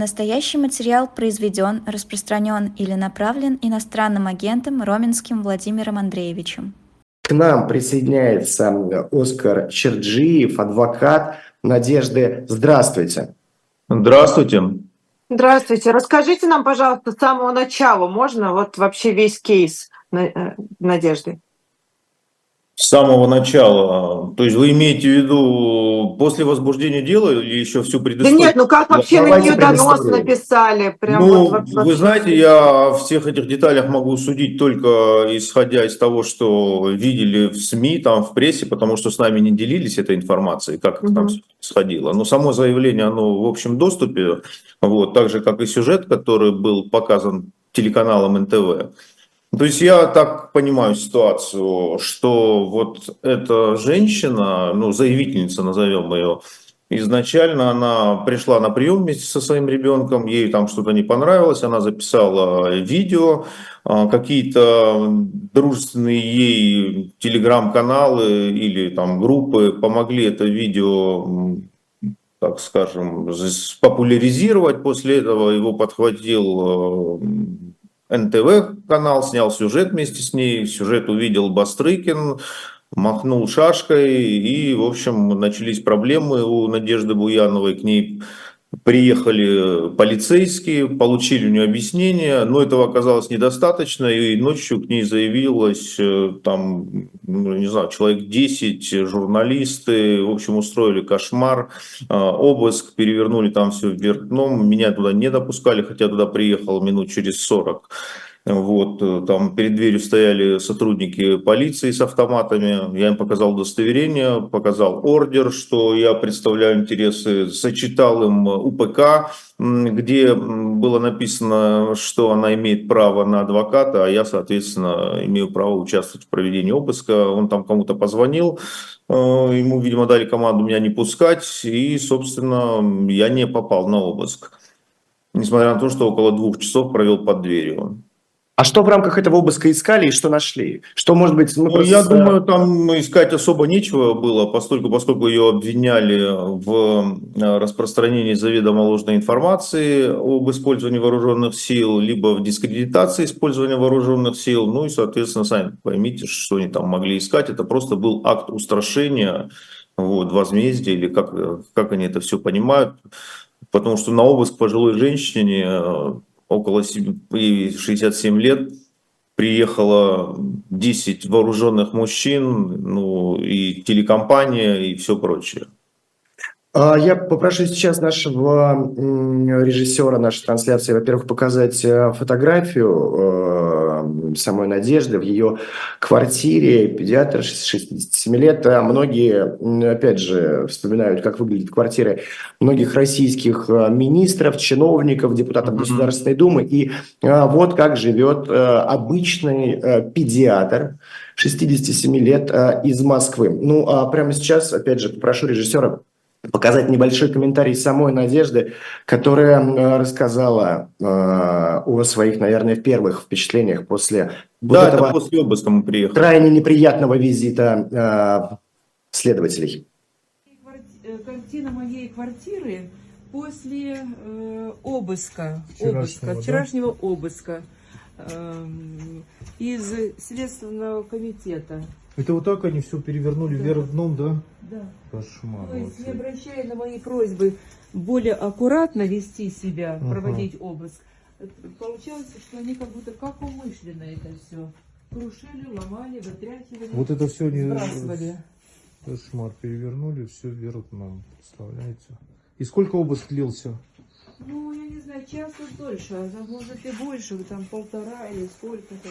Настоящий материал произведен, распространен или направлен иностранным агентом Роменским Владимиром Андреевичем. К нам присоединяется Оскар Черджиев, адвокат Надежды. Здравствуйте. Здравствуйте. Здравствуйте. Расскажите нам, пожалуйста, с самого начала, можно вот вообще весь кейс э, Надежды? С самого начала. То есть вы имеете в виду после возбуждения дела или еще всю предысторию? Да нет, ну как вообще на нее донос написали? Прям ну, вот, вы знаете, я о всех этих деталях могу судить только исходя из того, что видели в СМИ, там в прессе, потому что с нами не делились этой информацией, как угу. там сходило. Но само заявление, оно в общем доступе, вот, так же, как и сюжет, который был показан телеканалом НТВ. То есть я так понимаю ситуацию, что вот эта женщина, ну, заявительница, назовем ее, изначально она пришла на прием вместе со своим ребенком, ей там что-то не понравилось, она записала видео, а, какие-то дружественные ей телеграм-каналы или там группы помогли это видео так скажем, популяризировать. После этого его подхватил НТВ канал снял сюжет вместе с ней, сюжет увидел Бастрыкин, махнул шашкой, и, в общем, начались проблемы у Надежды Буяновой, к ней Приехали полицейские, получили у нее объяснение, но этого оказалось недостаточно, и ночью к ней заявилось э, там, ну, не знаю, человек 10, журналисты, в общем, устроили кошмар, э, обыск, перевернули там все вверх дном, меня туда не допускали, хотя туда приехал минут через 40. Вот, э, там перед дверью стояли сотрудники полиции с автоматами. Я им показал удостоверение, показал ордер, что я представляю интересы, сочетал им УПК, где было написано, что она имеет право на адвоката, а я, соответственно, имею право участвовать в проведении обыска. Он там кому-то позвонил, э, ему, видимо, дали команду меня не пускать, и, собственно, я не попал на обыск. Несмотря на то, что около двух часов провел под дверью. А что в рамках этого обыска искали и что нашли? Что, может быть, ну, просто... Я думаю, там искать особо нечего было, поскольку, поскольку ее обвиняли в э, распространении заведомо ложной информации об использовании вооруженных сил, либо в дискредитации использования вооруженных сил. Ну и, соответственно, сами поймите, что они там могли искать. Это просто был акт устрашения, вот, возмездия, или как, как они это все понимают. Потому что на обыск пожилой женщине э, около 67 лет, приехало 10 вооруженных мужчин, ну и телекомпания и все прочее. А, я попрошу сейчас нашего режиссера нашей трансляции, во-первых, показать э, фотографию э, самой Надежды в ее квартире. Педиатр 67 лет. А многие, опять же, вспоминают, как выглядят квартиры многих российских э, министров, чиновников, депутатов mm-hmm. Государственной Думы. И вот как живет обычный педиатр 67 лет из Москвы. Ну, а прямо сейчас, опять же, попрошу режиссера показать небольшой комментарий самой Надежды, которая рассказала э, о своих, наверное, первых впечатлениях после вот да, этого это после обыска мы приехали. крайне неприятного визита э, следователей. Картина моей квартиры после э, обыска, вчерашнего, обыска, вчерашнего да? обыска э, из Следственного комитета. Это вот так они все перевернули да. вверх дном, да? Да. Кошмар. То есть, не обращая на мои просьбы более аккуратно вести себя, ага. проводить обыск, получалось, что они как будто как умышленно это все крушили, ломали, вытряхивали. Вот это все не сбрасывали. Кошмар, перевернули все вверх дном, представляете? И сколько обыск длился? Ну, я не знаю, час и дольше, а может и больше, там полтора или сколько-то.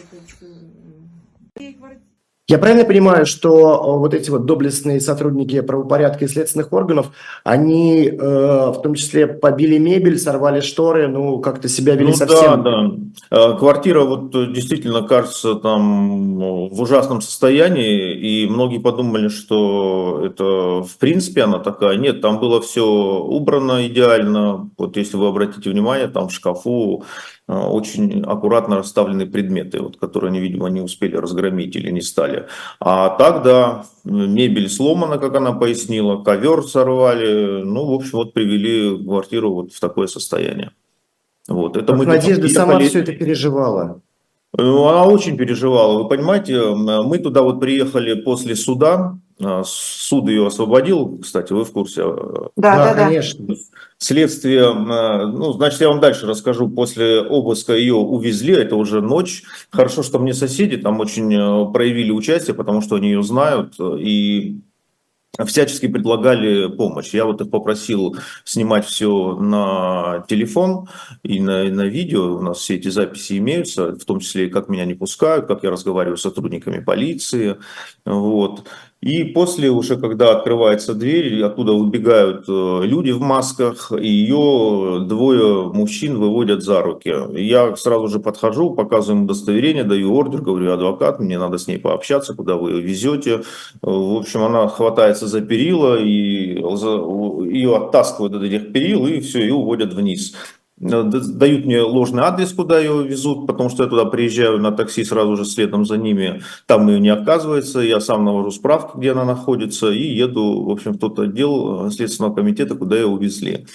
Я правильно понимаю, что э, вот эти вот доблестные сотрудники правопорядка и следственных органов, они э, в том числе побили мебель, сорвали шторы, ну как-то себя вели ну, совсем... Да, да. Э, квартира вот э, действительно кажется там в ужасном состоянии, и многие подумали, что это в принципе она такая. Нет, там было все убрано идеально. Вот если вы обратите внимание, там в шкафу очень аккуратно расставлены предметы, вот, которые они, видимо, не успели разгромить или не стали. А так, да, мебель сломана, как она пояснила, ковер сорвали, ну, в общем, вот привели квартиру вот в такое состояние. Вот, это мы Надежда приехали- сама все это переживала. Ну, Она очень переживала. Вы понимаете, мы туда вот приехали после суда. А, Суд ее освободил, кстати, вы в курсе. э, Да, да, да. конечно. Следствие, э, ну, значит, я вам дальше расскажу. После обыска ее увезли, это уже ночь. Хорошо, что мне соседи там очень э, проявили участие, потому что они ее знают э, и всячески предлагали помощь. Я вот их попросил снимать все на телефон и на, на видео. У нас все эти записи имеются, в том числе, как меня не пускают, как я разговариваю с сотрудниками полиции. Вот. И после уже, когда открывается дверь, оттуда убегают э, люди в масках, и ее двое мужчин выводят за руки. Я сразу же подхожу, показываю им удостоверение, даю ордер, говорю, адвокат, мне надо с ней пообщаться, куда вы ее везете. В общем, она хватается за перила, и за- ее оттаскивают от этих перил, и все, и уводят вниз. Д- Дают мне ложный адрес, куда ее везут, потому что я туда приезжаю на такси сразу же следом за ними. Там ее не оказывается, я сам навожу справки, где она находится, и еду, в общем, в тот отдел э, Следственного комитета, куда ее увезли.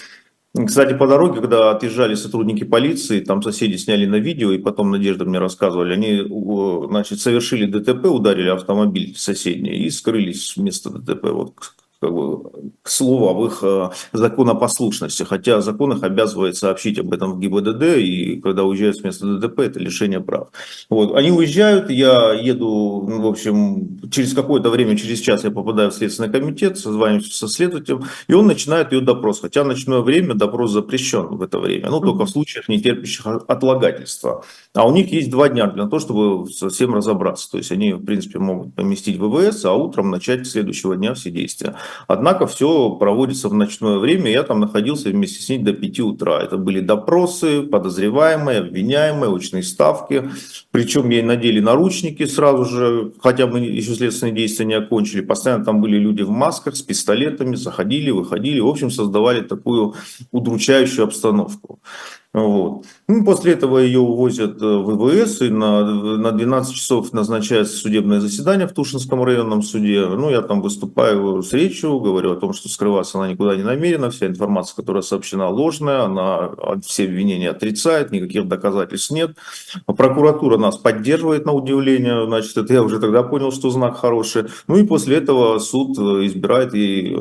Кстати, по дороге, когда отъезжали сотрудники полиции, там соседи сняли на видео, и потом Надежда мне рассказывали, они значит, совершили ДТП, ударили автомобиль соседний и скрылись с места ДТП. Вот как бы, к слову об их э, законопослушности. Хотя закон их обязывает сообщить об этом в ГИБДД, и когда уезжают с места ДТП, это лишение прав. Вот. Они уезжают, я еду, ну, в общем, через какое-то время, через час я попадаю в Следственный комитет, созваниваюсь со следователем, и он начинает ее допрос. Хотя ночное время допрос запрещен в это время, ну, только в случаях, не терпящих отлагательства. А у них есть два дня для того, чтобы совсем разобраться. То есть они, в принципе, могут поместить в ВВС, а утром начать следующего дня все действия. Однако все проводится в ночное время. Я там находился вместе с ней до 5 утра. Это были допросы, подозреваемые, обвиняемые, очные ставки. Причем ей надели наручники сразу же, хотя мы еще следственные действия не окончили. Постоянно там были люди в масках с пистолетами, заходили, выходили. В общем, создавали такую удручающую обстановку. Вот. Ну, после этого ее увозят э, в ВВС, и на, на 12 часов назначается судебное заседание в Тушинском районном суде. Ну, я там выступаю с речью, говорю о том, что скрываться она никуда не намерена, вся информация, которая сообщена, ложная, она все обвинения отрицает, никаких доказательств нет. Прокуратура нас поддерживает, на удивление, значит, это я уже тогда понял, что знак хороший. Ну, и после этого суд э, избирает ей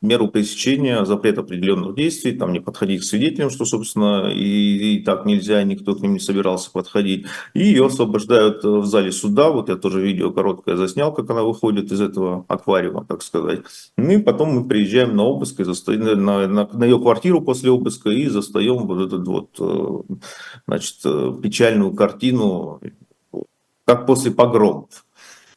меру пресечения, запрет определенных действий, там не подходить к свидетелям, что, собственно, и, и так нельзя, никто к ним не собирался подходить. И ее освобождают в зале суда, вот я тоже видео короткое заснял, как она выходит из этого аквариума, так сказать. Ну и потом мы приезжаем на обыск, и застаем, на, на, на ее квартиру после обыска и застаем вот этот вот, э, значит, э, печальную картину, как после погромов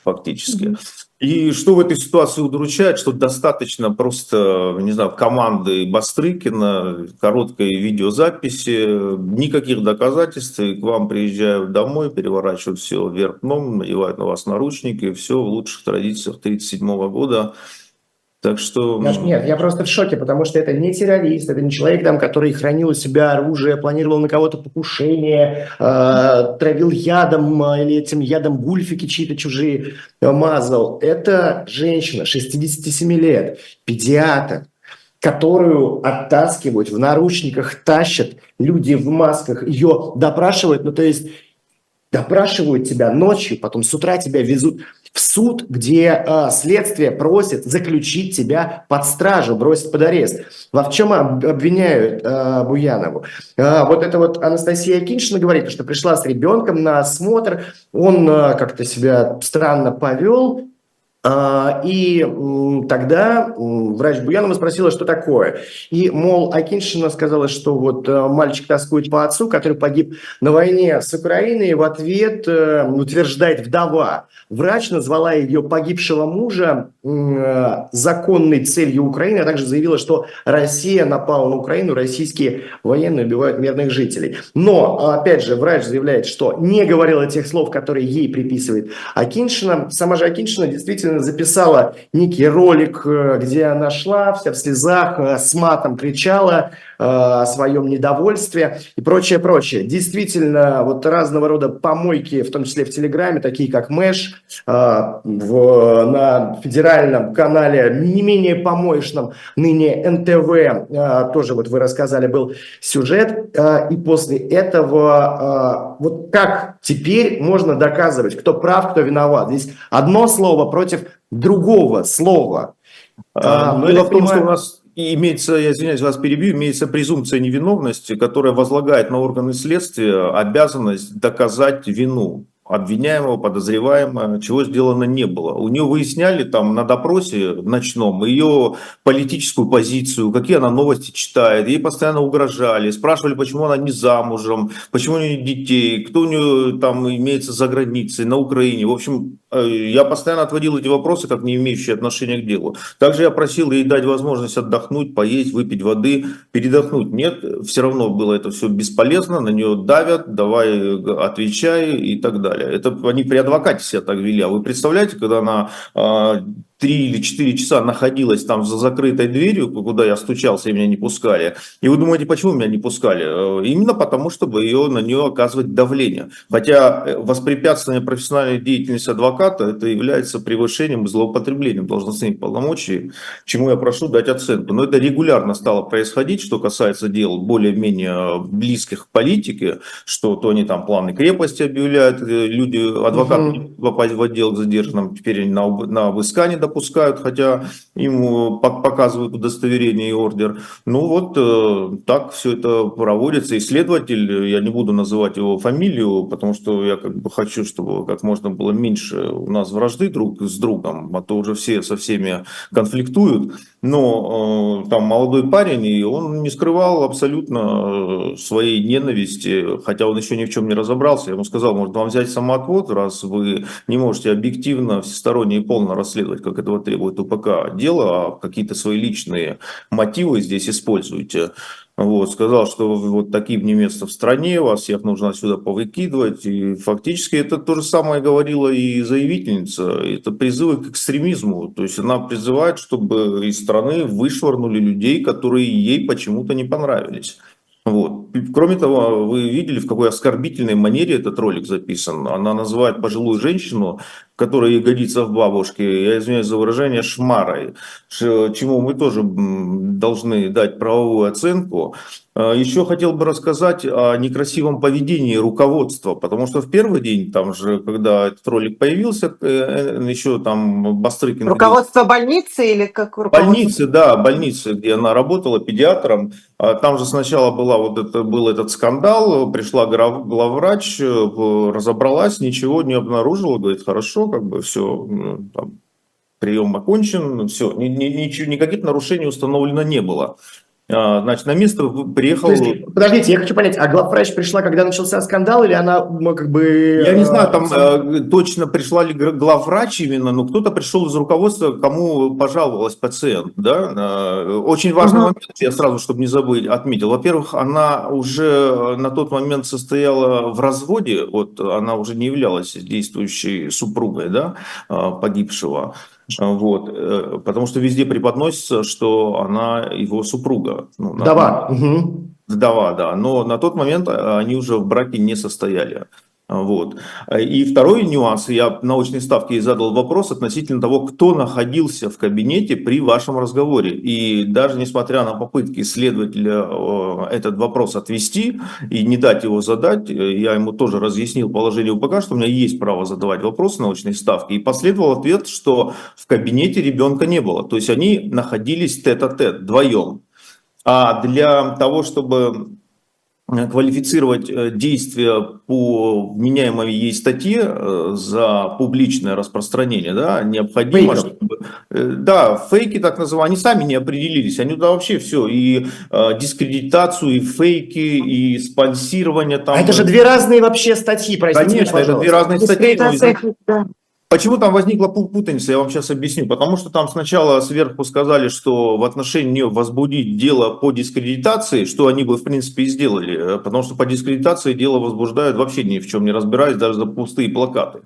фактически. И что в этой ситуации удручает, что достаточно просто, не знаю, команды Бастрыкина, короткой видеозаписи, никаких доказательств, и к вам приезжают домой, переворачивают все вверх дном, надевают на вас наручники, все в лучших традициях 1937 года. Так что... Нет, я просто в шоке, потому что это не террорист, это не человек, там, который хранил у себя оружие, планировал на кого-то покушение, э, травил ядом э, или этим ядом гульфики чьи-то чужие э, мазал. Это женщина 67 лет, педиатр, которую оттаскивают, в наручниках тащат, люди в масках ее допрашивают, ну то есть допрашивают тебя ночью, потом с утра тебя везут в суд, где э, следствие просит заключить тебя под стражу, бросить под арест. Во в чем об- обвиняют э, Буянову? Э, вот это вот Анастасия Киншина говорит, что пришла с ребенком на осмотр, он э, как-то себя странно повел, И м, тогда врач Буянова спросила, что такое. И, мол, Акиншина сказала, что вот э, мальчик тоскует по отцу, который погиб на войне с Украиной, и в ответ э, утверждает вдова. Врач назвала ее погибшего мужа э, законной целью Украины, а также заявила, что Россия напала на Украину, российские военные убивают мирных жителей. Но, опять же, врач заявляет, что не говорила тех слов, которые ей приписывает Акиншина. Сама же Акиншина действительно записала некий ролик, э, где она шла вся в слезах, э, с матом кричала э, о своем недовольстве и прочее, прочее. Действительно, вот разного рода помойки, в том числе в Телеграме, такие как Мэш, в, на федеральном канале, не менее помоечном, ныне НТВ, тоже вот вы рассказали, был сюжет, и после этого вот как теперь можно доказывать, кто прав, кто виноват? Здесь одно слово против другого слова. А, ну, дело в том, понимаю... что у нас имеется, я извиняюсь, вас перебью, имеется презумпция невиновности, которая возлагает на органы следствия обязанность доказать вину обвиняемого, подозреваемого, чего сделано не было. У нее выясняли там на допросе ночном ее политическую позицию, какие она новости читает, ей постоянно угрожали, спрашивали, почему она не замужем, почему у нее детей, кто у нее там имеется за границей, на Украине. В общем, э, я постоянно отводил эти вопросы, как не имеющие отношения к делу. Также я просил ей дать возможность отдохнуть, поесть, выпить воды, передохнуть. Нет, все равно было это все бесполезно, на нее давят, давай отвечай и так далее. Это они при адвокате себя так вели. А вы представляете, когда она а, три или четыре часа находилась там за закрытой дверью, куда я стучался, и меня не пускали. И вы думаете, почему меня не пускали? Э, именно потому, чтобы ее, на нее оказывать давление. Хотя э, воспрепятствование профессиональной деятельности адвоката это является превышением и злоупотреблением должностных полномочий, чему я прошу дать оценку. Но это регулярно стало происходить, что касается дел более-менее близких к политике, что то они там планы крепости объявляют, э, люди, адвокаты угу. попасть в отдел к задержанным, теперь они на, на обыскание допускают, хотя им показывают удостоверение и ордер. Ну вот э, так все это проводится. Исследователь, я не буду называть его фамилию, потому что я как бы хочу, чтобы как можно было меньше у нас вражды друг с другом, а то уже все со всеми конфликтуют. Но э, там молодой парень, и он не скрывал абсолютно э, своей ненависти, хотя он еще ни в чем не разобрался. Я ему сказал, может вам взять самоотвод, раз вы не можете объективно, всесторонне и полно расследовать, как этого требует УПК дело, а какие-то свои личные мотивы здесь используете. Вот, сказал, что вот таким не место в стране, вас всех нужно отсюда повыкидывать. И фактически это то же самое говорила и заявительница. Это призывы к экстремизму. То есть она призывает, чтобы из страны вышвырнули людей, которые ей почему-то не понравились. Вот. Кроме того, вы видели, в какой оскорбительной манере этот ролик записан. Она называет пожилую женщину, которая годится в бабушке, я извиняюсь за выражение, шмарой, чему мы тоже должны дать правовую оценку. А, еще хотел бы рассказать о некрасивом поведении руководства, потому что в первый день, там же, когда этот ролик появился, э, э, еще там Бастрыкин... Руководство больницы или как руководство? Больницы, да, больницы, где она работала педиатром. А, там же сначала была вот это, был этот скандал, пришла главврач, э, разобралась, ничего не обнаружила, говорит, хорошо, как бы все, там, прием окончен, все, ни, ни, ничего, никаких нарушений установлено не было. А, значит, на место приехал... То есть, подождите, я хочу понять, а главврач пришла, когда начался скандал, или она ну, как бы... Я не знаю, там э, точно пришла ли главврач именно, но кто-то пришел из руководства, кому пожаловалась пациент, да? Э, очень важный угу. момент, я сразу, чтобы не забыть, отметил. Во-первых, она уже на тот момент состояла в разводе, вот она уже не являлась действующей супругой, да, э, погибшего. Вот, э, потому что везде преподносится, что она его супруга. Ну, Вдова. Угу. Вдова, да. Но на тот момент э, они уже в браке не состояли. Вот. И второй нюанс, я на научной ставке задал вопрос относительно того, кто находился в кабинете при вашем разговоре. И даже несмотря на попытки следователя э, этот вопрос отвести и не дать его задать, э, я ему тоже разъяснил положение УПК, что у меня есть право задавать вопросы научной ставки. И последовал ответ, что в кабинете ребенка не было. То есть они находились тет-а-тет, вдвоем. А для того, чтобы квалифицировать э, действия по вменяемой ей статье э, за публичное распространение, да, необходимо, Фейков. чтобы... Да, фейки так называемые, они сами не определились, они да вообще все, и дискредитацию, и фейки, и спонсирование там... А это же две разные вообще статьи, простите, Конечно, это две разные статьи. Да. Почему там возникла пу- путаница, я вам сейчас объясню. Потому что там сначала сверху сказали, что в отношении нее возбудить дело по дискредитации, что они бы в принципе и сделали, э, потому что по дискредитации дело возбуждают вообще ни в чем не разбираясь, даже за пустые плакаты.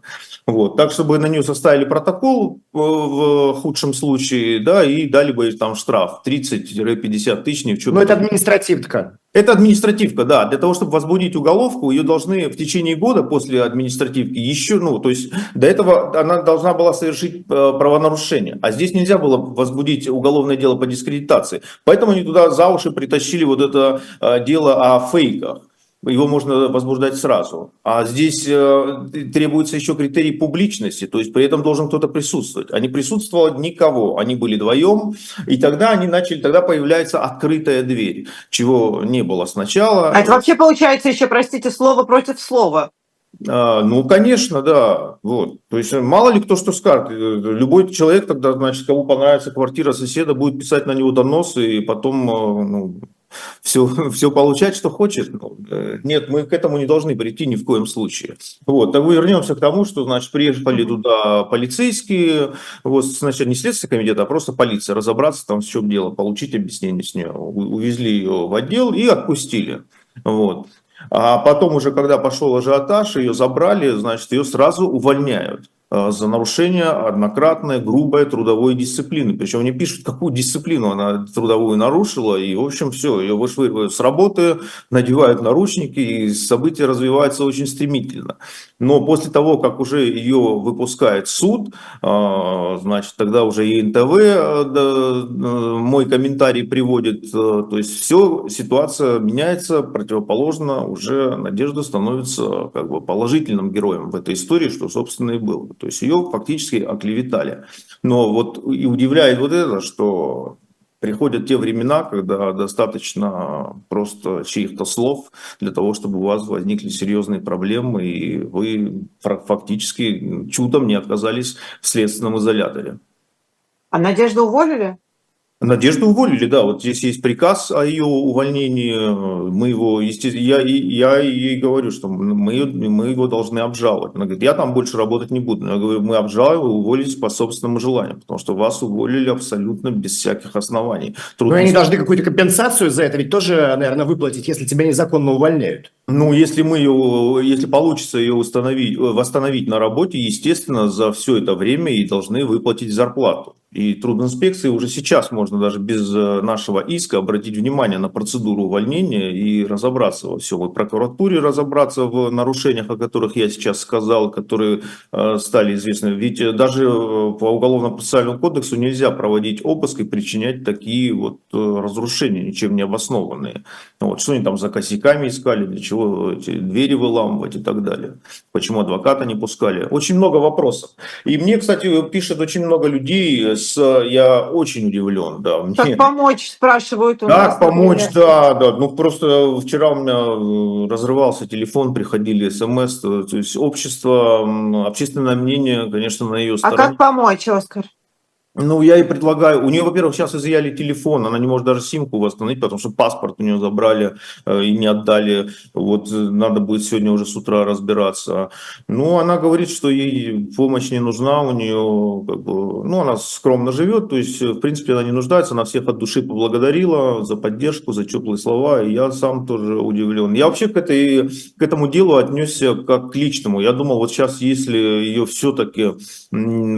Вот. Так, чтобы на нее составили протокол э, в худшем случае, да, и дали бы там штраф 30-50 тысяч, ни в чем Ну, не это административка. Это административка, да. Для того, чтобы возбудить уголовку, ее должны в течение года после административки еще, ну, то есть до этого она должна была совершить э, правонарушение. А здесь нельзя было возбудить уголовное дело по дискредитации. Поэтому они туда за уши притащили вот это э, дело о фейках. Его можно возбуждать сразу. А здесь э, требуется еще критерий публичности, то есть при этом должен кто-то присутствовать. А не присутствовало никого, они были вдвоем, и тогда они начали, тогда появляется открытая дверь, чего не было сначала. А это вообще получается еще, простите, слово против слова. А, ну, конечно, да. Вот. То есть мало ли кто что скажет. Э, Любой человек тогда, значит, кому понравится квартира соседа, будет писать на него донос и потом э, ну, все, все получать, что хочет. Ну, э, Нет, мы к этому не должны прийти ни в коем случае. Вот, так мы вернемся к тому, что, значит, приехали туда полицейские, вот, значит, не следственный комитет, а просто полиция, разобраться там, в чем дело, получить объяснение с нее. Увезли ее в отдел и отпустили. Вот. А потом уже, когда пошел ажиотаж, ее забрали, значит, ее сразу увольняют за нарушение однократной грубой трудовой дисциплины. Причем не пишут, какую дисциплину она трудовую нарушила, и, в общем, все, ее вышвыривают с работы, надевают наручники, и события развиваются очень стремительно. Но после того, как уже ее выпускает суд, э, значит, тогда уже и НТВ э, э, мой комментарий приводит, э, то есть все, ситуация меняется, противоположно, уже Надежда становится как бы положительным героем в этой истории, что, собственно, и было. То есть ее фактически оклеветали. Но вот и удивляет вот это, что приходят те времена, когда достаточно просто чьих-то слов для того, чтобы у вас возникли серьезные проблемы, и вы фактически чудом не оказались в следственном изоляторе. А Надежду уволили? Надежду уволили, да. Вот здесь есть приказ о ее увольнении. Мы его, естественно, я, и- я ей говорю, что мы, мы его должны обжаловать. Она говорит, я там больше работать не буду. Я говорю, мы обжалуем, уволились по собственному желанию, потому что вас уволили абсолютно без всяких оснований. Но Ну, они Трудно- должны какую-то компенсацию за это ведь тоже, наверное, выплатить, если тебя незаконно увольняют. Ну, если мы ее, если получится ее установить, восстановить на работе, естественно, за все это время ей должны выплатить зарплату. И трудинспекции уже сейчас можно даже без э, нашего иска обратить внимание на процедуру увольнения и разобраться во всем. И прокуратуре разобраться в нарушениях, о которых я сейчас сказал, которые э, стали известны. Ведь э, даже по уголовно-процессуальному кодексу нельзя проводить обыск и причинять такие вот разрушения, ничем не обоснованные. Вот, что они там за косяками искали, для чего эти двери выламывать и так далее. Почему адвоката не пускали. Очень много вопросов. И мне, кстати, пишет очень много людей, с, я очень удивлен. Да, мне... Как помочь, спрашивают у нас. Как помочь, например. да, да. Ну, просто вчера у меня э, разрывался телефон, приходили смс, то то есть общество, общественное мнение, конечно, на ее А стороне. как помочь, Оскар? Ну, я и предлагаю. У нее, во-первых, сейчас изъяли телефон, она не может даже симку восстановить, потому что паспорт у нее забрали э, и не отдали. Вот э, надо будет сегодня уже с утра разбираться. Ну, она говорит, что ей помощь не нужна, у нее, как бы, ну, она скромно живет, то есть, э, в принципе, она не нуждается, она всех от души поблагодарила за поддержку, за теплые слова, и я сам тоже удивлен. Я вообще к, этой, к этому делу отнесся как к личному. Я думал, вот сейчас, если ее все-таки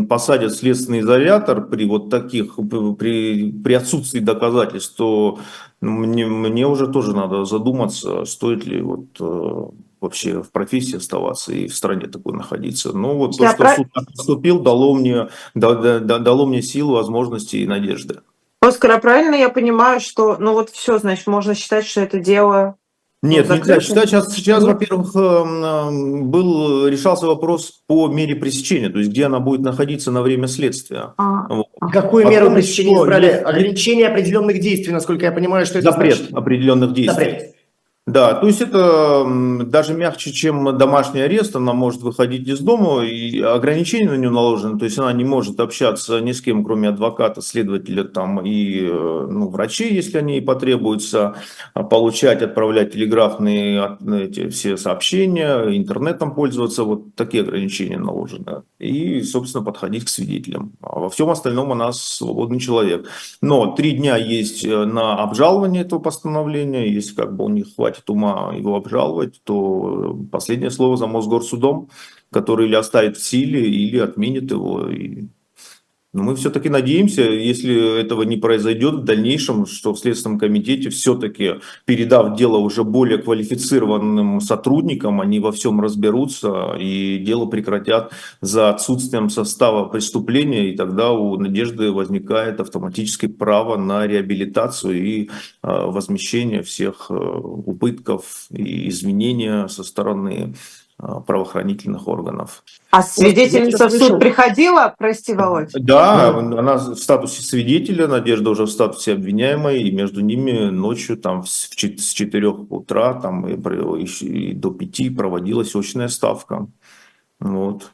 посадят в следственный изолятор при вот таких, при, при отсутствии доказательств, то мне, мне уже тоже надо задуматься, стоит ли вот э, вообще в профессии оставаться и в стране такой находиться. Но вот Я то, что прав- суд поступил, дало мне, да- да- да- дало мне силу, возможности и надежды. Оскар, а правильно я понимаю, что, ну вот все, значит, можно считать, что это дело... Нет, Ну, нельзя считать. Сейчас, сейчас Ну. во-первых, эм, эм, был, решался вопрос по мере пресечения, то есть где она будет находиться на время следствия. А, Вот. Какую А меру пресечения избрали? Ограничение определенных действий, насколько я понимаю, что это Запрет значит? определенных действий. Запрет. Да, то есть это даже мягче, чем домашний арест, она может выходить из дома, и ограничения на нее наложены, то есть она не может общаться ни с кем, кроме адвоката, следователя там и э, ну, врачей, если они ей потребуются, а получать, отправлять телеграфные от- эти все сообщения, интернетом пользоваться, вот такие ограничения наложены. И, собственно, подходить к свидетелям. А во всем остальном она свободный человек. Но три дня есть э, на обжалование этого постановления. Если как бы у них хватит ума его обжаловать, то последнее слово за Мосгорсудом, который или оставит в силе, или отменит его. И... Но мы все-таки надеемся, если этого не произойдет в дальнейшем, что в Следственном комитете все-таки, передав дело уже более квалифицированным сотрудникам, они во всем разберутся и дело прекратят за отсутствием состава преступления, и тогда у Надежды возникает автоматическое право на реабилитацию и э, возмещение всех э, убытков и изменения со стороны правоохранительных органов. А свидетельница в суд приходила, прости, Володь? Да, она в статусе свидетеля, Надежда уже в статусе обвиняемой, и между ними ночью там с 4 утра там, и до 5 проводилась очная ставка. Вот.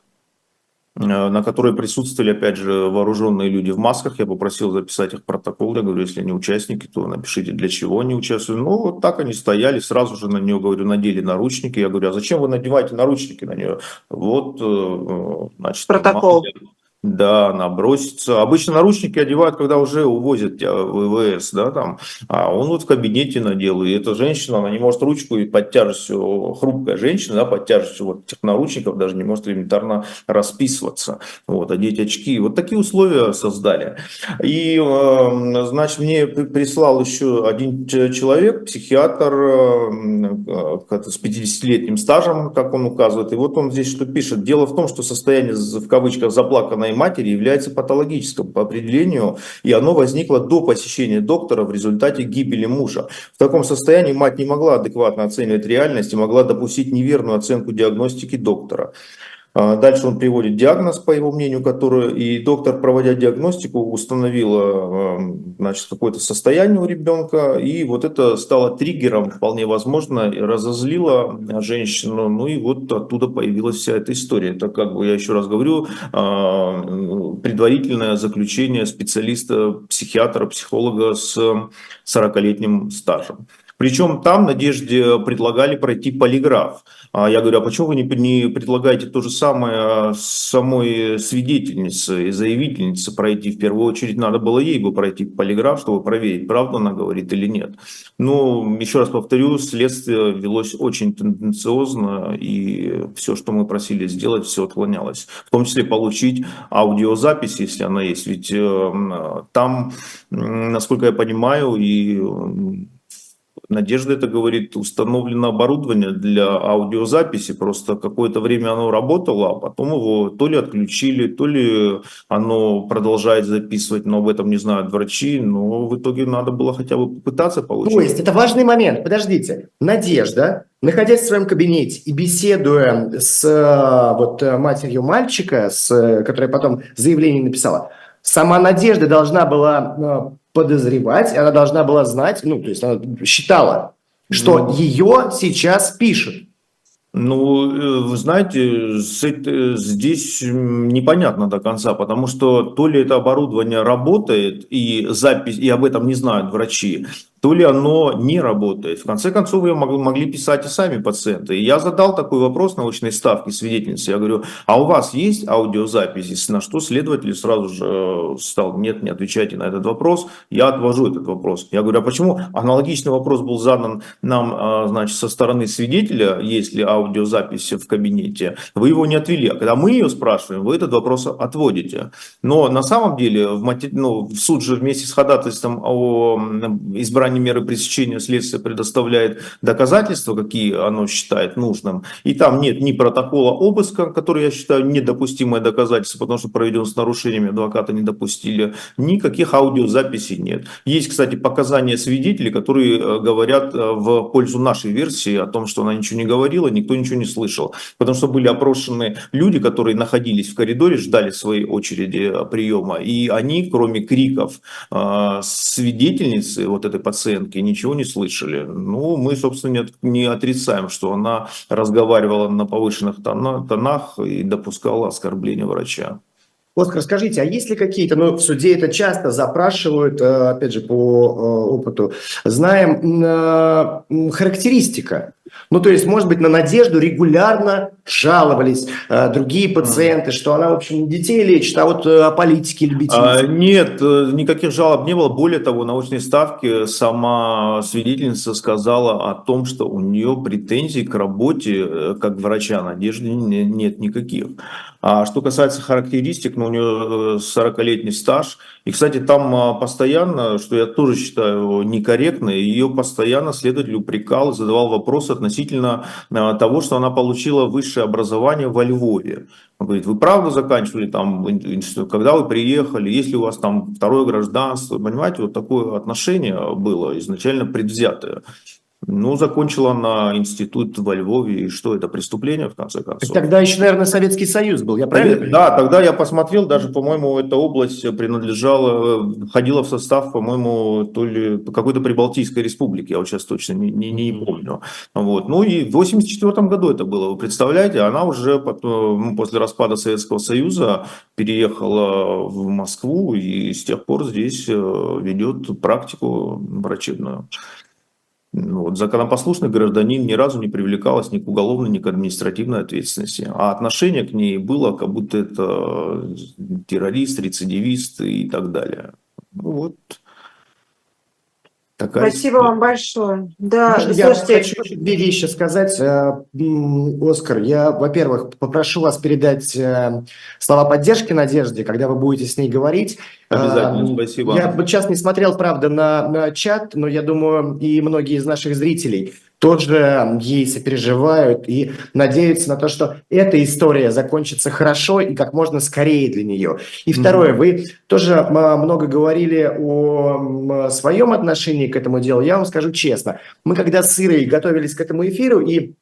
Э, на которой присутствовали, опять же, вооруженные люди в масках. Я попросил записать их протокол. Я говорю, если они участники, то напишите, для чего они участвуют. Ну, вот так они стояли, сразу же на нее, говорю, надели наручники. Я говорю, а зачем вы надеваете наручники на нее? Вот, э, значит, Протокол. Да, она бросится. Обычно наручники одевают, когда уже увозят тебя в ВВС, да, там. А он вот в кабинете надел. И эта женщина, она не может ручку и под тяжестью, хрупкая женщина, да, под тяжестью вот этих наручников даже не может элементарно расписываться. Вот, одеть очки. Вот такие условия создали. И, э, значит, мне при- прислал еще один человек, психиатр э, э, с 50-летним стажем, как он указывает. И вот он здесь что пишет. Дело в том, что состояние, в кавычках, заплаканной матери является патологическим по определению, и оно возникло до посещения доктора в результате гибели мужа. В таком состоянии мать не могла адекватно оценивать реальность и могла допустить неверную оценку диагностики доктора. А Дальше он приводит диагноз, по его мнению, который и доктор, проводя диагностику, установила э, значит, какое-то состояние у ребенка, и вот это стало триггером, вполне возможно, и разозлило женщину, ну и вот оттуда появилась вся эта история. Это, как бы я еще раз говорю, э, предварительное заключение специалиста, психиатра, психолога с 40-летним стажем. Причем там Надежде предлагали пройти полиграф. А я говорю, а почему вы не, не предлагаете то же самое самой свидетельнице и заявительнице пройти? В первую очередь надо было ей бы пройти полиграф, чтобы проверить, правду она говорит или нет. Ну, еще раз повторю, следствие велось очень тенденциозно, и все, что мы просили сделать, все отклонялось. В том числе получить аудиозапись, если она есть. Ведь э, там, насколько я понимаю, и Надежда это говорит, установлено оборудование для аудиозаписи, просто какое-то время оно работало, а потом его то ли отключили, то ли оно продолжает записывать, но об этом не знают врачи, но в итоге надо было хотя бы попытаться получить. То есть это важный момент. Подождите. Надежда, находясь в своем кабинете и беседуя с вот матерью мальчика, с, которая потом заявление написала, сама Надежда должна была э, подозревать, она должна была знать, ну, то есть она считала, что Ну. ее сейчас пишут. Ну, э, вы знаете, здесь непонятно до конца, потому что то ли это оборудование работает, и запись, и об этом не знают врачи, то ли оно не работает. В конце концов, ее мог- могли писать и сами пациенты. И я задал такой вопрос научной ставки свидетельницы. Я говорю, а у вас есть аудиозаписи? На что следователь сразу же э, стал, нет, не отвечайте на этот вопрос. Я отвожу этот вопрос. Я говорю, а почему аналогичный вопрос был задан нам, а, значит, со стороны свидетеля, есть ли аудиозапись в кабинете? Вы его не отвели. А когда мы ее спрашиваем, вы этот вопрос отводите. Но на самом деле в, ну, в суд же вместе с ходатайством о м, избрании меры пресечения следствия предоставляет доказательства, какие оно считает нужным. И там нет ни протокола обыска, который я считаю недопустимое доказательство, потому что проведен с нарушениями, адвоката не допустили, никаких аудиозаписей нет. Есть, кстати, показания свидетелей, которые э, говорят э, в пользу нашей версии о том, что она ничего не говорила, никто ничего не слышал. Потому что были опрошены люди, которые находились в коридоре, ждали своей очереди э, приема, и они, кроме криков свидетельницы, вот этой пациентки, оценки, ничего не слышали. Ну, мы, собственно, не, от- не отрицаем, что она разговаривала на повышенных тона- тонах и допускала оскорбление врача. Оскар, скажите, а есть ли какие-то, ну, в суде это часто запрашивают, э, опять же, по э, опыту, знаем, э, характеристика. Ну, то есть, может быть, на Надежду регулярно жаловались э, другие пациенты, что она, в общем, не детей лечит, а вот э, о политике любительница. А, Нет, э, никаких жалоб не было. Более того, на очной ставке сама свидетельница сказала о том, что у нее претензий к работе э, как врача Надежды не- нет никаких. А что касается характеристик, ну, у нее 40-летний стаж. И, кстати, там а, постоянно, что я тоже считаю некорректно, ее постоянно следователь упрекал задавал вопросы относительно а, того, что она получила высшее образование во Львове. Он говорит, вы правда заканчивали там, когда вы приехали, есть ли у вас там второе гражданство? Понимаете, вот такое отношение было изначально предвзятое. Ну, закончила она институт во Львове, и что это, преступление, в конце концов? Тогда еще, наверное, Советский Союз был, я правильно понимаю? Да, тогда я посмотрел, даже, по-моему, эта область принадлежала, входила в состав, по-моему, то ли какой-то Прибалтийской республики, я вот сейчас точно не, не, не помню. Вот. Ну и в 84 году это было, вы представляете, она уже потом, ну, после распада Советского Союза переехала в Москву и с тех пор здесь э, ведет практику врачебную. Ну, Вот, законопослушный гражданин ни разу не привлекалась ни к уголовной, ни к административной ответственности. А отношение к ней было, как будто это террорист, рецидивист и так далее. Ну, вот. Такая Спасибо история. вам большое. Да, Можно я слушайте, хочу еще две вещи сказать. Э, Оскар, я, во-первых, попрошу вас передать э, слова поддержки Надежде, когда вы будете с ней говорить. Обязательно, Э, спасибо. Я сейчас не смотрел, правда, на, на чат, но я думаю, и многие из наших зрителей тоже ей сопереживают и надеются на то, что эта история закончится хорошо и как можно скорее для нее. И второе, вы тоже много говорили о своем отношении к этому делу. Я вам скажу честно, мы когда с Ирой готовились к этому эфиру и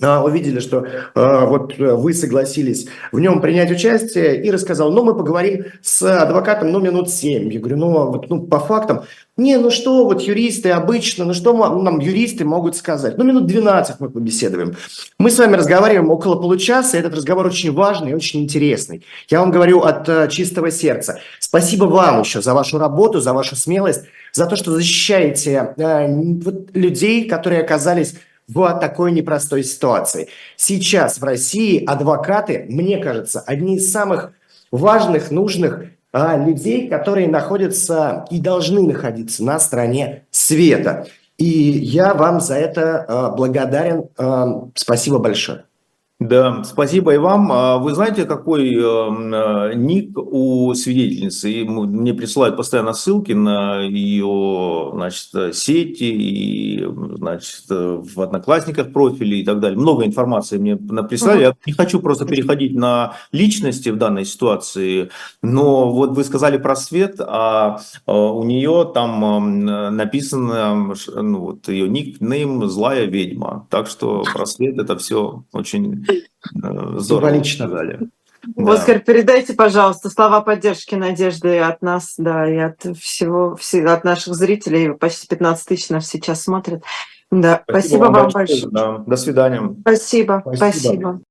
увидели, что а, вот э, вы согласились в нем принять участие, и рассказал, ну, мы поговорим с адвокатом, ну, минут семь. Я говорю, ну, а вот, ну, по фактам, не, ну что, вот юристы обычно, ну что нам юристы могут сказать? Ну, минут 12 мы побеседуем. Мы с вами разговариваем около получаса, и этот разговор очень важный и очень интересный. Я вам говорю от э, чистого сердца. Спасибо вам еще за вашу работу, за вашу смелость, за то, что защищаете э, вот людей, которые оказались в такой непростой ситуации. Сейчас в России адвокаты, мне кажется, одни из самых важных, нужных а, людей, которые находятся и должны находиться на стороне света. И я вам за это а, благодарен. А, спасибо большое. Да, спасибо и вам. А Вы знаете, какой э, э, ник у свидетельницы? И Мне присылают постоянно ссылки на ее значит, сети и значит, э, в Одноклассниках профили и так далее. Много информации мне прислали. Я не хочу просто переходить на личности в данной ситуации, но вот вы сказали про свет, а э, у нее там э, написано, ну, вот ее никнейм «Злая ведьма». Так что про свет это все очень здорово Символично. сказали. Да. Оскар, передайте, пожалуйста, слова поддержки, надежды от нас, да, и от всего, все- от наших зрителей. Почти 15 тысяч нас сейчас смотрят. Да, спасибо, вам большое. Да. До свидания. Спасибо, Спасибо. спасибо.